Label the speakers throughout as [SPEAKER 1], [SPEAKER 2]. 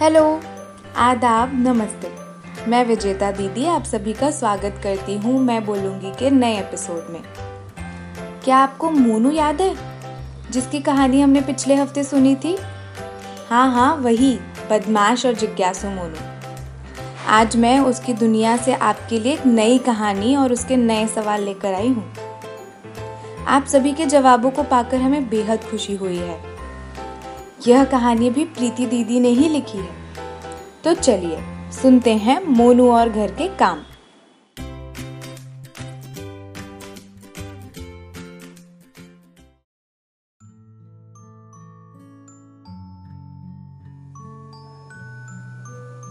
[SPEAKER 1] Hello, आदाब, नमस्ते। मैं विजेता दीदी, आप सभी का स्वागत करती हूँ मैं बोलूँगी के नए एपिसोड में। क्या आपको मोनू याद है? जिसकी कहानी हमने पिछले हफ़्ते सुनी थी? हाँ हाँ वही, बदमाश और जिज्ञासु मोनू। आज मैं उसकी दुनिया से आपके लिए एक नई कहानी और उसके नए सवाल लेकर आई हूँ। आप सभी के जवाबों को पाकर हमें बेहद खुशी हुई है। यह कहानी भी प्रीति दीदी ने ही लिखी है। तो चलिए, सुनते हैं मोनू और घर के काम।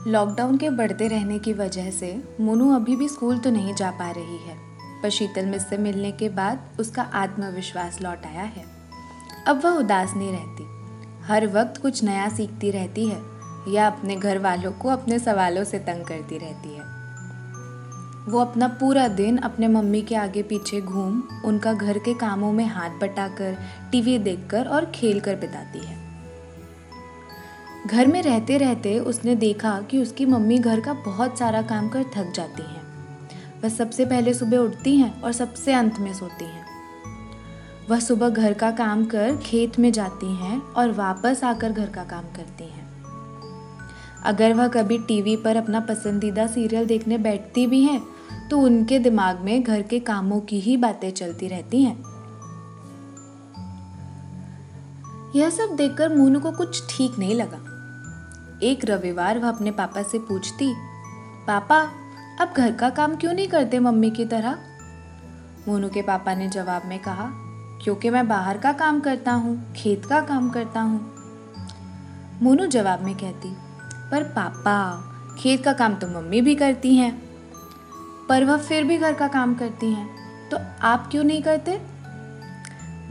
[SPEAKER 1] लॉकडाउन के बढ़ते रहने की वजह से मोनू अभी भी स्कूल तो नहीं जा पा रही है, पर शीतल मिस से मिलने के बाद उसका आत्मविश्वास लौट आया है। अब वह उदास नहीं रहती। हर वक्त कुछ नया सीखती रहती है या अपने घर वालों को अपने सवालों से तंग करती रहती है। वो अपना पूरा दिन अपने मम्मी के आगे पीछे घूम, उनका घर के कामों में हाथ बटाकर, टीवी देखकर और खेल कर बिताती है। घर में रहते रहते उसने देखा कि उसकी मम्मी घर का बहुत सारा काम कर थक जाती हैं। वह सबसे पहले सुबह उठती हैं और सबसे अंत में सोती हैं। वह सुबह घर का काम कर खेत में जाती हैं और वापस आकर घर का काम करती हैं। अगर वह कभी टीवी पर अपना पसंदीदा सीरियल देखने बैठती भी हैं तो उनके दिमाग में घर के कामों की ही बातें चलती रहती हैं। यह सब देखकर मोनू को कुछ ठीक नहीं लगा। एक रविवार वह अपने पापा से पूछती, पापा, अब घर का काम क्यों नहीं करते मम्मी की तरह? मोनू के पापा ने जवाब में कहा क्योंकि मैं बाहर का काम करता हूँ, खेत का काम करता हूँ। मोनू जवाब में कहती, पर पापा, खेत का काम तो मम्मी भी करती हैं। पर वह फिर भी घर का काम करती हैं तो आप क्यों नहीं करते?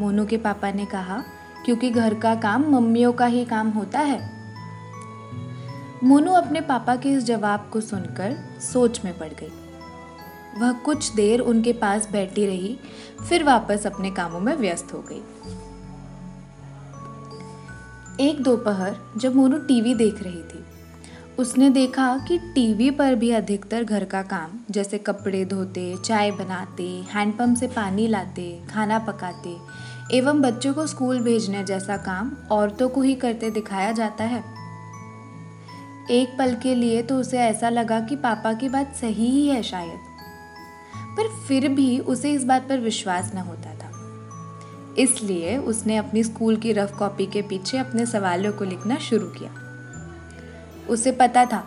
[SPEAKER 1] मोनू के पापा ने कहा, क्योंकि घर का काम मम्मियों का ही काम होता है। मोनू अपने पापा के इस जवाब को सुनकर सोच में पड़ गई। वह कुछ देर उनके पास बैठी रही, फिर वापस अपने कामों में व्यस्त हो गई। एक दोपहर जब मोनू टीवी देख रही थी, उसने देखा कि टीवी पर भी अधिकतर घर का काम, जैसे कपड़े धोते, चाय बनाते, हैंडपंप से पानी लाते, खाना पकाते, एवं बच्चों को स्कूल भेजने जैसा काम औरतों को ही करते दिखाया जाता है। एक पल के लिए तो उसे ऐसा लगा कि पापा की बात सही ही है शायद। पर फिर भी उसे इस बात पर विश्वास न होता था। इसलिए उसने अपनी स्कूल की रफ कॉपी के पीछे अपने सवालों को लिखना शुरू किया। उसे पता था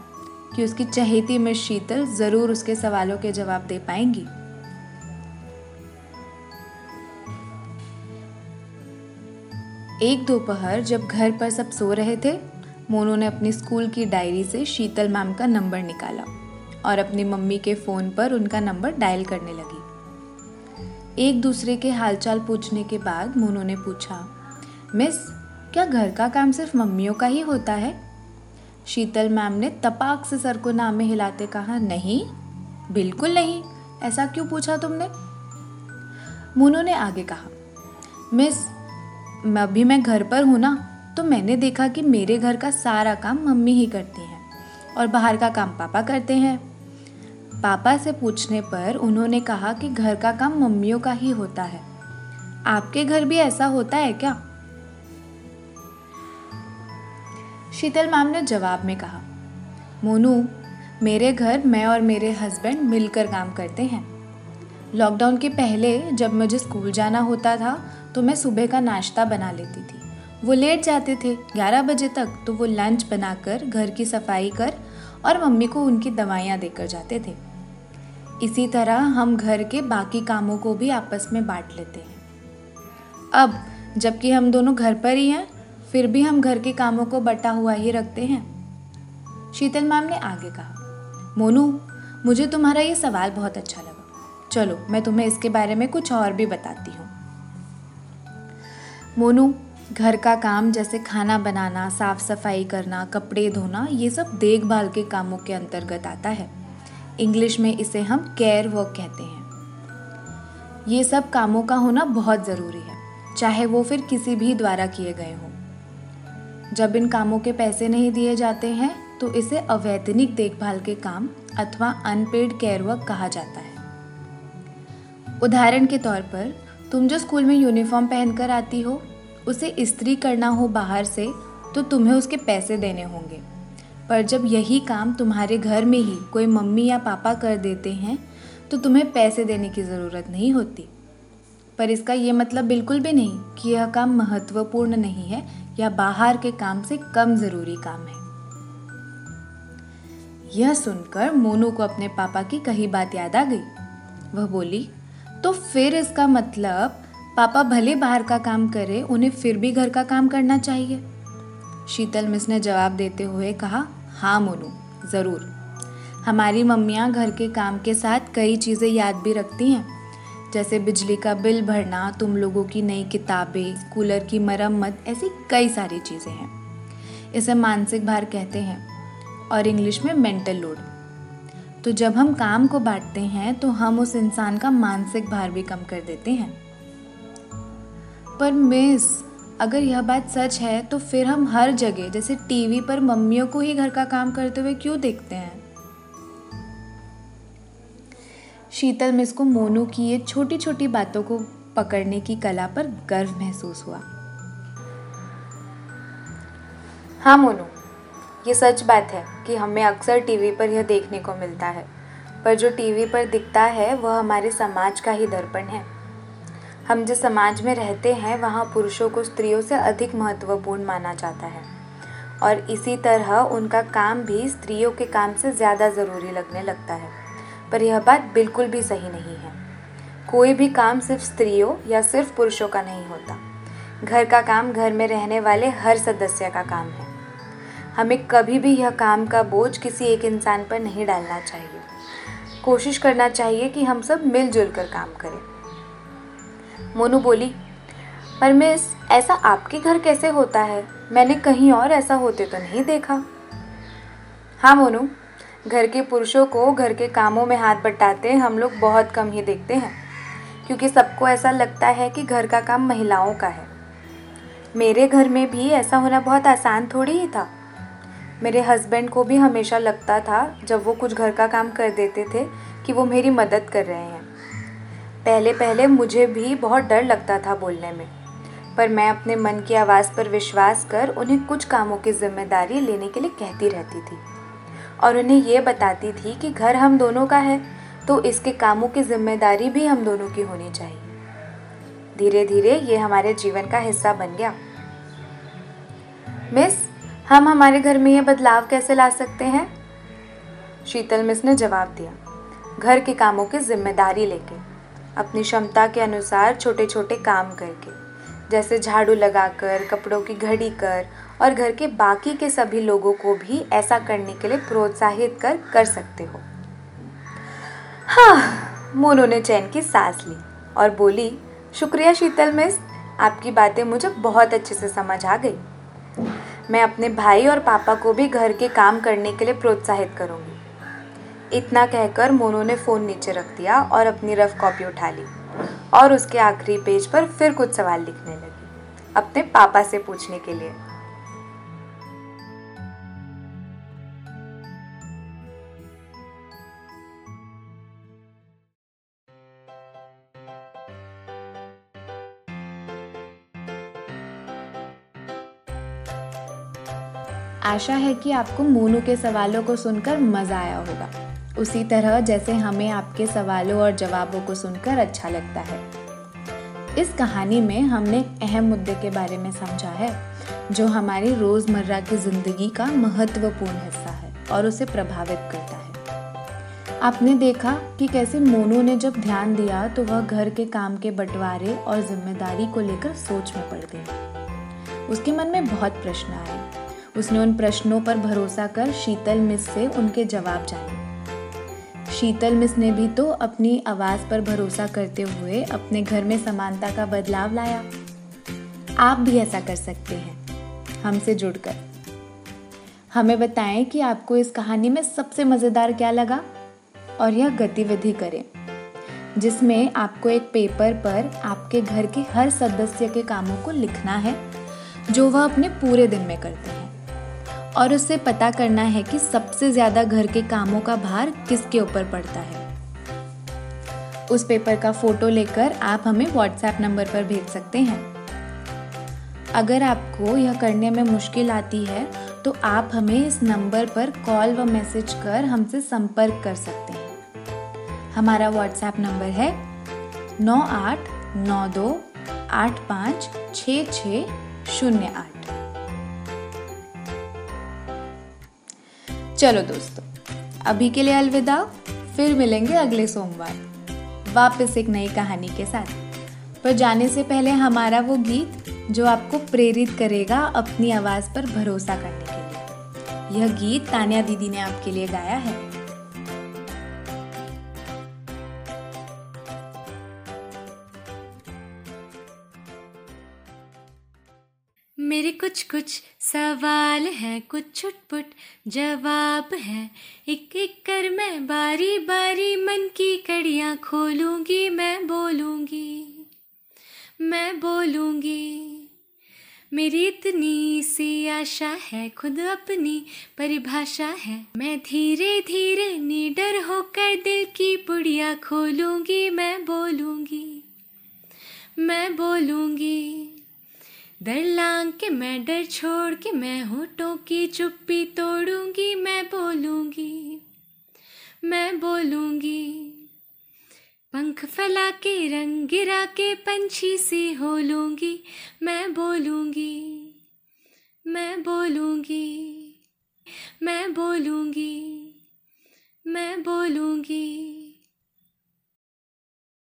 [SPEAKER 1] कि उसकी चहेती मिस शीतल ज़रूर उसके सवालों के जवाब दे पाएँगी। एक दोपहर जब घर पर सब सो रहे थे, मोनू ने अपनी स्कूल की डायरी से शीतल मैम का नंबर निकाला। और अपनी मम्मी के फ़ोन पर उनका नंबर डायल करने लगी। एक दूसरे के हालचाल पूछने के बाद मोनू ने पूछा, मिस, क्या घर का काम सिर्फ़ मम्मियों का ही होता है? शीतल मैम ने तपाक से सर को नाम हिलाते कहा, नहीं, बिल्कुल नहीं, ऐसा क्यों पूछा तुमने? मोनू ने आगे कहा, मिस, मैं अभी मैं घर पर हूँ ना तो मैंने देखा कि मेरे घर का सारा काम मम्मी ही करती हैं और बाहर का काम पापा करते हैं। पापा से पूछने पर उन्होंने कहा कि घर का काम मम्मियों का ही होता है। आपके घर भी ऐसा होता है क्या? शीतल मैम ने जवाब में कहा, मोनू, मेरे घर मैं और मेरे हस्बैंड मिलकर काम करते हैं। लॉकडाउन के पहले जब मुझे स्कूल जाना होता था तो मैं सुबह का नाश्ता बना लेती थी। वो लेट जाते थे 11 बजे तक तो वो लंच बनाकर, घर की सफ़ाई कर और मम्मी को उनकी दवाइयाँ देकर जाते थे। इसी तरह हम घर के बाकी कामों को भी आपस में बांट लेते हैं। अब, जबकि हम दोनों घर पर ही हैं, फिर भी हम घर के कामों को बटा हुआ ही रखते हैं। शीतल मैम ने आगे कहा, मोनू, मुझे तुम्हारा ये सवाल बहुत अच्छा लगा। चलो, मैं तुम्हें इसके बारे में कुछ और भी बताती हूँ। मोनू, घर का काम जैसे खाना बनाना, साफ़ सफ़ाई करना, कपड़े धोना, ये सब देखभाल के कामों के अंतर्गत आता है। इंग्लिश में इसे हम केयर वर्क कहते हैं। ये सब कामों का होना बहुत ज़रूरी है, चाहे वो फिर किसी भी द्वारा किए गए हों। जब इन कामों के पैसे नहीं दिए जाते हैं तो इसे अवैतनिक देखभाल के काम अथवा अनपेड केयर वर्क कहा जाता है। उदाहरण के तौर पर, तुम जो स्कूल में यूनिफॉर्म पहनकर आती हो, उसे इस्त्री करना हो बाहर से तो तुम्हें उसके पैसे देने होंगे। पर जब यही काम तुम्हारे घर में ही कोई मम्मी या पापा कर देते हैं तो तुम्हें पैसे देने की ज़रूरत नहीं होती। पर इसका ये मतलब बिल्कुल भी नहीं कि यह काम महत्वपूर्ण नहीं है या बाहर के काम से कम ज़रूरी काम है। यह सुनकर मोनू को अपने पापा की कही बात याद आ गई। वह बोली तो फिर इसका मतलब पापा भले बाहर का काम करे, उन्हें फिर भी घर का काम करना चाहिए? शीतल मिस ने जवाब देते हुए कहा हाँ मोनू, ज़रूर। हमारी मम्मियाँ घर के काम के साथ कई चीज़ें याद भी रखती हैं। जैसे बिजली का बिल भरना, तुम लोगों की नई किताबें, कूलर की मरम्मत, ऐसी कई सारी चीज़ें हैं। इसे मानसिक भार कहते हैं और इंग्लिश में मेंटल लोड। तो जब हम काम को बांटते हैं तो हम उस इंसान का मानसिक भार भी कम कर देते हैं। पर मिस अगर यह बात सच है तो फिर हम हर जगह, जैसे टीवी पर मम्मियों को ही घर का काम करते हुए क्यों देखते हैं? शीतल मिस को मोनू की ये छोटी छोटी बातों को पकड़ने की कला पर गर्व महसूस हुआ। हाँ मोनू, ये सच बात है कि हमें अक्सर टीवी पर यह देखने को मिलता है, पर जो टीवी पर दिखता है, वह हमारे समाज का ही दर्पण है। हम जिस समाज में रहते हैं, वहाँ पुरुषों को स्त्रियों से अधिक महत्वपूर्ण माना जाता है। और इसी तरह उनका काम भी स्त्रियों के काम से ज़्यादा ज़रूरी लगने लगता है। पर यह बात बिल्कुल भी सही नहीं है। कोई भी काम सिर्फ़ स्त्रियों या सिर्फ़ पुरुषों का नहीं होता। घर का काम घर में रहने वाले हर सदस्य का काम है। हमें कभी भी यह काम का बोझ किसी एक इंसान पर नहीं डालना चाहिए। कोशिश करना चाहिए कि हम सब मिलजुल कर काम करें। मोनू बोली, पर मिस, ऐसा आपके घर कैसे होता है? मैंने कहीं और ऐसा होते तो नहीं देखा. हाँ मोनू, घर के पुरुषों को घर के कामों में हाथ बटाते हम लोग बहुत कम ही देखते हैं, क्योंकि सबको ऐसा लगता है कि घर का काम महिलाओं का है। मेरे घर में भी ऐसा होना बहुत आसान थोड़ी ही था। मेरे हस्बैंड को भी हमेशा लगता था जब वो कुछ घर का काम कर देते थे कि वो मेरी मदद कर रहे हैं। पहले पहले मुझे भी बहुत डर लगता था बोलने में। पर मैं अपने मन की आवाज़ पर विश्वास कर उन्हें कुछ कामों की ज़िम्मेदारी लेने के लिए कहती रहती थी। और उन्हें ये बताती थी कि घर हम दोनों का है तो इसके कामों की ज़िम्मेदारी भी हम दोनों की होनी चाहिए। धीरे धीरे ये हमारे जीवन का हिस्सा बन गया। मिस, हम हमारे घर में ये बदलाव कैसे ला सकते हैं? शीतल मिस ने जवाब दिया। घर के कामों की ज़िम्मेदारी लेके। अपनी क्षमता के अनुसार छोटे छोटे काम करके। जैसे झाड़ू लगाकर, कपड़ों की घड़ी कर और घर के बाकी के सभी लोगों को भी ऐसा करने के लिए प्रोत्साहित कर कर सकते हो। हाँ मोनू ने चैन की सांस ली और बोली, शुक्रिया शीतल मिस, आपकी बातें मुझे बहुत अच्छे से समझ आ गई। मैं अपने भाई और पापा को भी घर के काम करने के लिए प्रोत्साहित करूँगी। इतना कहकर मोनू ने फ़ोन नीचे रख दिया और अपनी रफ कॉपी उठा ली और उसके आखिरी पेज पर फिर कुछ सवाल लिखने लगी, अपने पापा से पूछने के लिए। आशा है कि आपको मोनू के सवालों को सुनकर मज़ा आया होगा। उसी तरह जैसे हमें आपके सवालों और जवाबों को सुनकर अच्छा लगता है। इस कहानी में हमने अहम मुद्दे के बारे में समझा है, जो हमारी रोज़मर्रा की ज़िंदगी का महत्वपूर्ण हिस्सा है और उसे प्रभावित करता है। आपने देखा कि कैसे मोनू ने जब ध्यान दिया तो वह घर के काम के बंटवारे और ज़िम्मेदारी को लेकर सोच में पड़ गई। उसके मन में बहुत प्रश्न आए। उसने उन प्रश्नों पर भरोसा कर शीतल मिस से उनके जवाब जाने शीतल मिस ने भी तो अपनी आवाज़ पर भरोसा करते हुए अपने घर में समानता का बदलाव लाया। आप भी ऐसा कर सकते हैं, हमसे जुड़कर। हमें बताएँ कि आपको इस कहानी में सबसे मज़ेदार क्या लगा, और यह गतिविधि करें, जिसमें आपको एक पेपर पर आपके घर के हर सदस्य के कामों को लिखना है, जो वह अपने पूरे दिन में करते हैं। और उससे पता करना है कि सबसे ज़्यादा घर के कामों का भार किसके ऊपर पड़ता है। उस पेपर का फ़ोटो लेकर आप हमें व्हाट्सएप नंबर पर भेज सकते हैं। अगर आपको यह करने में मुश्किल आती है तो आप हमें इस नंबर पर कॉल व मैसेज कर हमसे संपर्क कर सकते हैं। हमारा व्हाट्सएप नंबर है नौ आठ नौ दो आठ पाँच छ छ शून्य आठ। चलो दोस्तों, अभी के लिए अलविदा। फिर मिलेंगे अगले सोमवार, वापस एक नई कहानी के साथ। पर जाने से पहले हमारा वो गीत जो आपको प्रेरित करेगा अपनी आवाज़ पर भरोसा करने के लिए। यह गीत तानिया दीदी ने आपके लिए गाया है।
[SPEAKER 2] मेरे कुछ कुछ सवाल है कुछ छुटपुट, जवाब है एक एक कर मैं बारी बारी, मन की कड़ियाँ खोलूँगी, मैं बोलूँगी मैं बोलूँगी। मेरी इतनी सी आशा है, खुद अपनी परिभाषा है। मैं धीरे धीरे निडर होकर दिल की पुड़िया खोलूँगी, मैं बोलूँगी मैं बोलूँगी। डर लांग के मैं डर छोड़ के मैं होठों की चुप्पी तोड़ूँगी, मैं बोलूँगी मैं बोलूँगी। पंख फैला के रंग गिरा के पंछी सी हो लूँगी, मैं बोलूँगी मैं बोलूँगी मैं बोलूँगी मैं बोलूँगी।